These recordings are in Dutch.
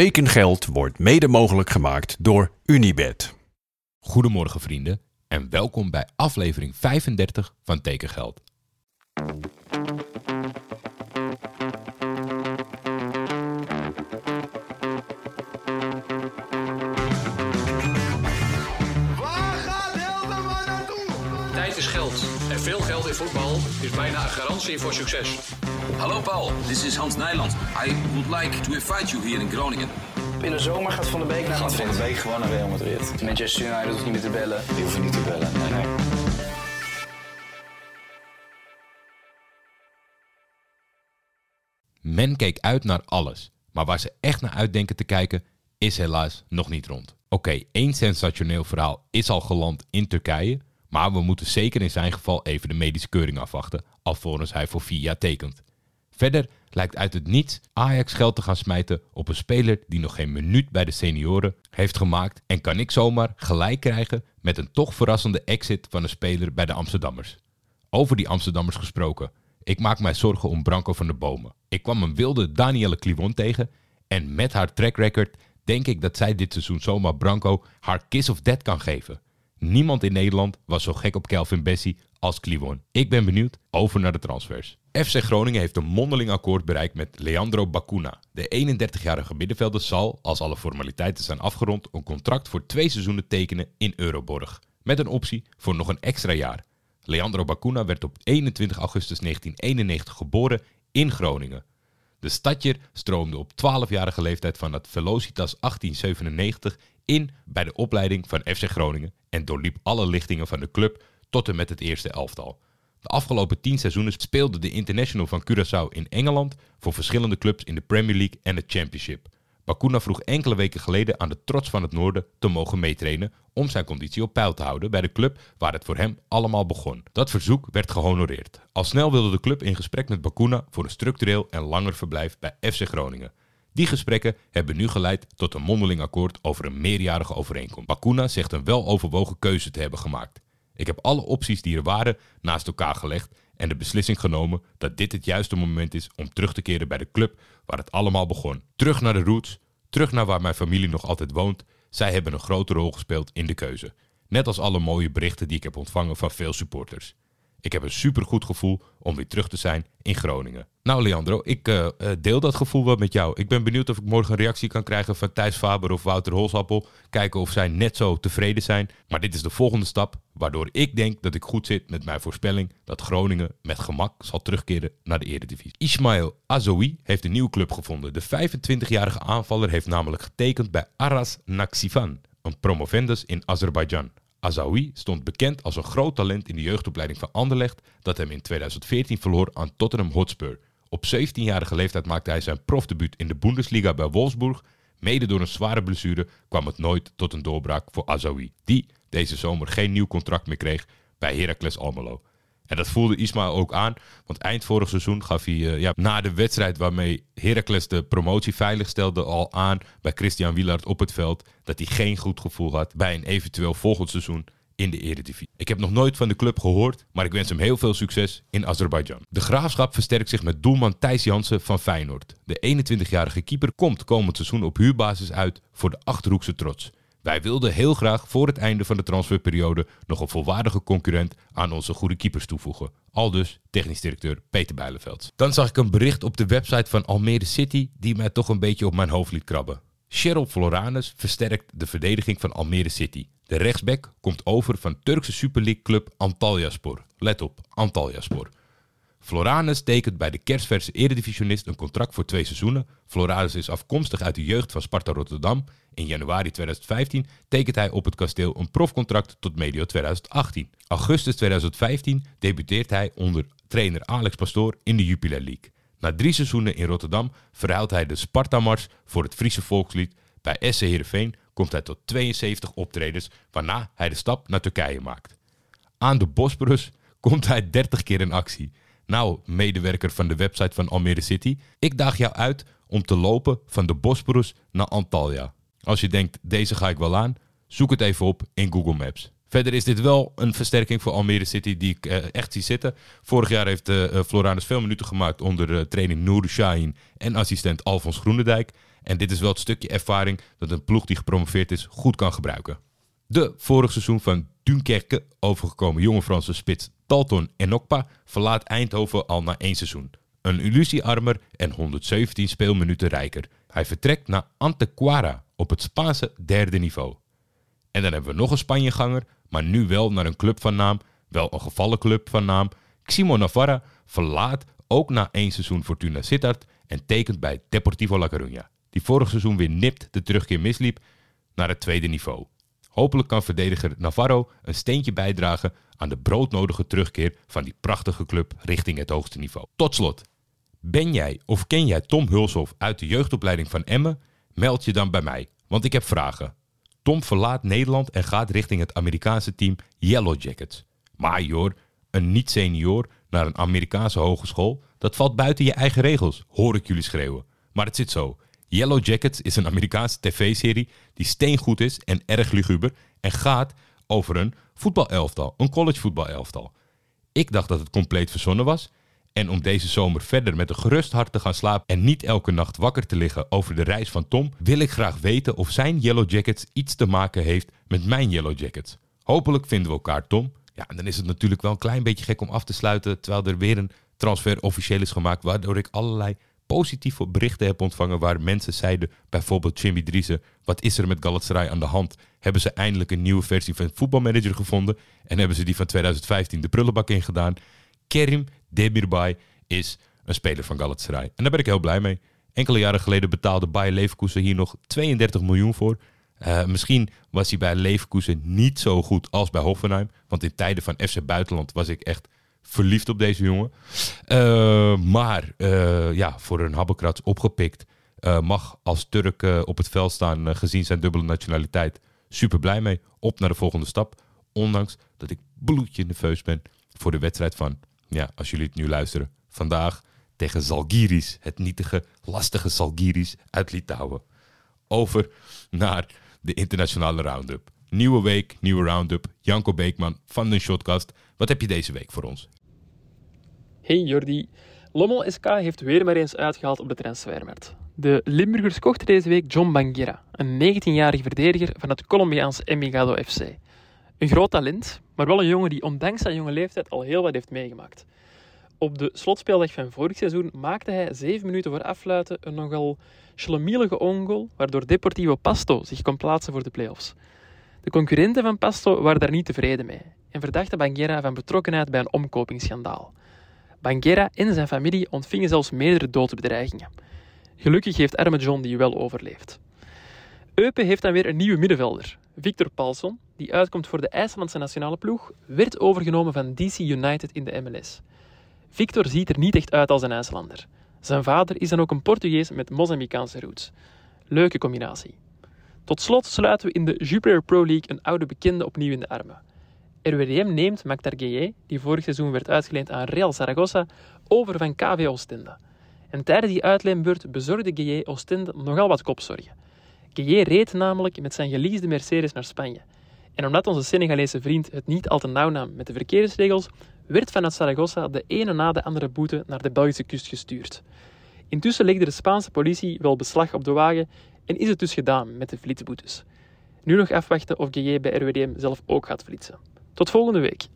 Tekengeld wordt mede mogelijk gemaakt door Unibed. Goedemorgen vrienden en welkom bij aflevering 35 van Tekengeld. Tijd is geld. En veel geld in voetbal is bijna een garantie voor succes. Hallo Paul, this is Hans Nijland. I would like to invite you here in Groningen. In de zomer gaat Van de Beek naar Gaat van de week gewoon naar Real Madrid. Manchester United hoeft niet meer te bellen. Die hoeven niet te bellen. Nee, nee. Men keek uit naar alles, maar waar ze echt naar uitdenken te kijken is helaas nog niet rond. Oké, één sensationeel verhaal is al geland in Turkije, maar we moeten zeker in zijn geval even de medische keuring afwachten, alvorens hij voor vier jaar tekent. Verder lijkt uit het niets Ajax geld te gaan smijten op een speler die nog geen minuut bij de senioren heeft gemaakt en kan ik zomaar gelijk krijgen met een toch verrassende exit van een speler bij de Amsterdammers. Over die Amsterdammers gesproken. Ik maak mij zorgen om Branko van der Bomen. Ik kwam een wilde Danielle Clivon tegen. En met haar track record denk ik dat zij dit seizoen zomaar Branko haar kiss of death kan geven. Niemand in Nederland was zo gek op Kelvin Bessie als Clivon. Ik ben benieuwd. Over naar de transfers. FC Groningen heeft een mondeling akkoord bereikt met Leandro Bacuna. De 31-jarige middenvelder zal, als alle formaliteiten zijn afgerond, een contract voor twee seizoenen tekenen in Euroborg. Met een optie voor nog een extra jaar. Leandro Bacuna werd op 21 augustus 1991 geboren in Groningen. De stadjer stroomde op 12-jarige leeftijd van het Velocitas 1897 in bij de opleiding van FC Groningen en doorliep alle lichtingen van de club tot en met het eerste elftal. De afgelopen 10 seizoenen speelde de international van Curaçao in Engeland voor verschillende clubs in de Premier League en de Championship. Bakuna vroeg enkele weken geleden aan de trots van het noorden te mogen meetrainen om zijn conditie op peil te houden bij de club waar het voor hem allemaal begon. Dat verzoek werd gehonoreerd. Al snel wilde de club in gesprek met Bakuna voor een structureel en langer verblijf bij FC Groningen. Die gesprekken hebben nu geleid tot een mondeling akkoord over een meerjarige overeenkomst. Bakuna zegt een weloverwogen keuze te hebben gemaakt. Ik heb alle opties die er waren naast elkaar gelegd en de beslissing genomen dat dit het juiste moment is om terug te keren bij de club waar het allemaal begon. Terug naar de roots, terug naar waar mijn familie nog altijd woont. Zij hebben een grote rol gespeeld in de keuze. Net als alle mooie berichten die ik heb ontvangen van veel supporters. Ik heb een supergoed gevoel om weer terug te zijn in Groningen. Nou Leandro, ik eh, eh, deel dat gevoel wel met jou. Ik ben benieuwd of ik morgen een reactie kan krijgen van Thijs Faber of Wouter Holsappel. Kijken of zij net zo tevreden zijn. Maar dit is de volgende stap waardoor ik denk dat ik goed zit met mijn voorspelling dat Groningen met gemak zal terugkeren naar de eredivisie. Ismail Azoui heeft een nieuwe club gevonden. De 25-jarige aanvaller heeft namelijk getekend bij Aras Naxivan, een promovendus in Azerbeidzjan. Azaoui stond bekend als een groot talent in de jeugdopleiding van Anderlecht dat hem in 2014 verloor aan Tottenham Hotspur. Op 17-jarige leeftijd maakte hij zijn profdebuut in de Bundesliga bij Wolfsburg. Mede door een zware blessure kwam het nooit tot een doorbraak voor Azaoui, die deze zomer geen nieuw contract meer kreeg bij Heracles Almelo. En dat voelde Ismail ook aan, want eind vorig seizoen gaf hij eh, ja, na de wedstrijd waarmee Heracles de promotie veilig stelde al aan bij Christian Wielaert op het veld dat hij geen goed gevoel had bij een eventueel volgend seizoen in de Eredivisie. Ik heb nog nooit van de club gehoord, maar ik wens hem heel veel succes in Azerbeidzjan. De Graafschap versterkt zich met doelman Thijs Jansen van Feyenoord. De 21-jarige keeper komt komend seizoen op huurbasis uit voor de Achterhoekse trots. Wij wilden heel graag voor het einde van de transferperiode nog een volwaardige concurrent aan onze goede keepers toevoegen. Aldus technisch directeur Peter Bijleveld. Dan zag ik een bericht op de website van Almere City die mij toch een beetje op mijn hoofd liet krabben. Cheryl Floranus versterkt de verdediging van Almere City. De rechtsback komt over van Turkse Super club Antalyaspor. Let op, Antalyaspor. Floranus tekent bij de kerstverse eredivisionist een contract voor twee seizoenen. Floranus is afkomstig uit de jeugd van Sparta Rotterdam. In januari 2015 tekent hij op het kasteel een profcontract tot medio 2018. Augustus 2015 debuteert hij onder trainer Alex Pastoor in de Jupiler League. Na drie seizoenen in Rotterdam verhuilt hij de Sparta-mars voor het Friese volkslied. Bij SC Heerenveen komt hij tot 72 optredens, waarna hij de stap naar Turkije maakt. Aan de Bosporus komt hij 30 keer in actie. Nou, medewerker van de website van Almere City, ik daag jou uit om te lopen van de Bosporus naar Antalya. Als je denkt, deze ga ik wel aan, zoek het even op in Google Maps. Verder is dit wel een versterking voor Almere City die ik eh, echt zie zitten. Vorig jaar heeft eh, Floranus veel minuten gemaakt onder uh, training Noor Shahin en assistent Alfons Groenendijk. En dit is wel het stukje ervaring dat een ploeg die gepromoveerd is goed kan gebruiken. De vorig seizoen van Dunkerque overgekomen jonge Franse spits Dalton Enokpa verlaat Eindhoven al na één seizoen. Een illusiearmer en 117 speelminuten rijker. Hij vertrekt naar Antequara op het Spaanse derde niveau. En dan hebben we nog een Spanjeganger, maar nu wel naar een club van naam, wel een gevallen club van naam. Ximo Navarra verlaat ook na één seizoen Fortuna Sittard en tekent bij Deportivo La Coruña, die vorig seizoen weer nipt de terugkeer misliep naar het tweede niveau. Hopelijk kan verdediger Navarro een steentje bijdragen aan de broodnodige terugkeer van die prachtige club richting het hoogste niveau. Tot slot, ben jij of ken jij Tom Hulshoff uit de jeugdopleiding van Emmen? Meld je dan bij mij, want ik heb vragen. Tom verlaat Nederland en gaat richting het Amerikaanse team Yellow Jackets. Maar een niet-senior naar een Amerikaanse hogeschool, dat valt buiten je eigen regels, hoor ik jullie schreeuwen. Maar het zit zo. Yellow Jackets is een Amerikaanse tv-serie die steengoed is en erg luguber en gaat over een voetbalelftal, een collegevoetbalelftal. Ik dacht dat het compleet verzonnen was en om deze zomer verder met een gerust hart te gaan slapen en niet elke nacht wakker te liggen over de reis van Tom, wil ik graag weten of zijn Yellow Jackets iets te maken heeft met mijn Yellow Jackets. Hopelijk vinden we elkaar, Tom. Ja, en dan is het natuurlijk wel een klein beetje gek om af te sluiten terwijl er weer een transfer officieel is gemaakt, waardoor ik allerlei positieve berichten heb ontvangen waar mensen zeiden, bijvoorbeeld Jimmy Driessen, wat is er met Galatasaray aan de hand? Hebben ze eindelijk een nieuwe versie van voetbalmanager gevonden en hebben ze die van 2015 de prullenbak ingedaan? Kerim Demirbay is een speler van Galatasaray. En daar ben ik heel blij mee. Enkele jaren geleden betaalde Bayer Leverkusen hier nog 32 miljoen voor. Uh, misschien was hij bij Leverkusen niet zo goed als bij Hoffenheim. Want in tijden van FC Buitenland was ik echt verliefd op deze jongen. Uh, maar uh, ja, voor een habbekrats opgepikt. mag als Turk op het veld staan gezien zijn dubbele nationaliteit. Super blij mee. Op naar de volgende stap. Ondanks dat ik bloedje nerveus ben voor de wedstrijd van ja, als jullie het nu luisteren, vandaag tegen Zalgiris, het nietige, lastige Zalgiris uit Litouwen. Over naar de internationale roundup. Nieuwe week, nieuwe roundup. Janko Beekman van de Shotcast. Wat heb je deze week voor ons? Hey Jordi. Lommel SK heeft weer maar eens uitgehaald op de transfermarkt. De Limburgers kochten deze week John Banguera, een 19-jarige verdediger van het Colombiaanse Envigado FC. Een groot talent, maar wel een jongen die ondanks zijn jonge leeftijd al heel wat heeft meegemaakt. Op de slotspeeldag van vorig seizoen maakte hij zeven minuten voor afluiten een nogal schlomielige ongoal, waardoor Deportivo Pasto zich kon plaatsen voor de play-offs. De concurrenten van Pasto waren daar niet tevreden mee en verdachten Banguera van betrokkenheid bij een omkopingsschandaal. Banguera en zijn familie ontvingen zelfs meerdere doodsbedreigingen. Gelukkig heeft arme John die wel overleefd. Eupen heeft dan weer een nieuwe middenvelder, Victor Paulson, die uitkomt voor de IJslandse nationale ploeg, werd overgenomen van DC United in de MLS. Victor ziet er niet echt uit als een IJslander. Zijn vader is dan ook een Portugees met Mozambicaanse roots. Leuke combinatie. Tot slot sluiten we in de Jupiler Pro League een oude bekende opnieuw in de armen. RWDM neemt Maktar Gueye, die vorig seizoen werd uitgeleend aan Real Zaragoza, over van KV Oostende. En tijdens die uitleenbeurt bezorgde Gueye Oostende nogal wat kopzorgen. Gueye reed namelijk met zijn geleasede Mercedes naar Spanje. En omdat onze Senegalese vriend het niet al te nauw nam met de verkeersregels, werd vanuit Zaragoza de ene na de andere boete naar de Belgische kust gestuurd. Intussen legde de Spaanse politie wel beslag op de wagen en is het dus gedaan met de flitsboetes. Nu nog afwachten of GJ bij RWDM zelf ook gaat flitsen. Tot volgende week.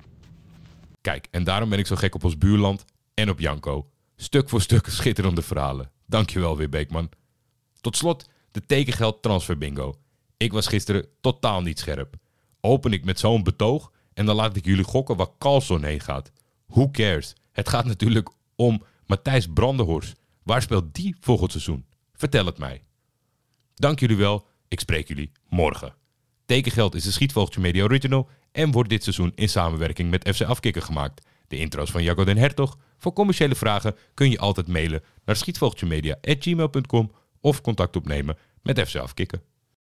Kijk, en daarom ben ik zo gek op ons buurland en op Janko. Stuk voor stuk schitterende verhalen. Dankjewel weer, Beekman. Tot slot de tekengeld transfer bingo. Ik was gisteren totaal niet scherp. Open ik met zo'n betoog en dan laat ik jullie gokken waar Carlson heen gaat. Who cares? Het gaat natuurlijk om Matthijs Brandenhorst. Waar speelt die volgend seizoen? Vertel het mij. Dank jullie wel. Ik spreek jullie morgen. Tekengeld is de Schietvogeltje Media Original en wordt dit seizoen in samenwerking met FC Afkikken gemaakt. De intro's van Jacco den Hertog. Voor commerciële vragen kun je altijd mailen naar schietvogeltjemedia.gmail.com of contact opnemen met FC Afkikken.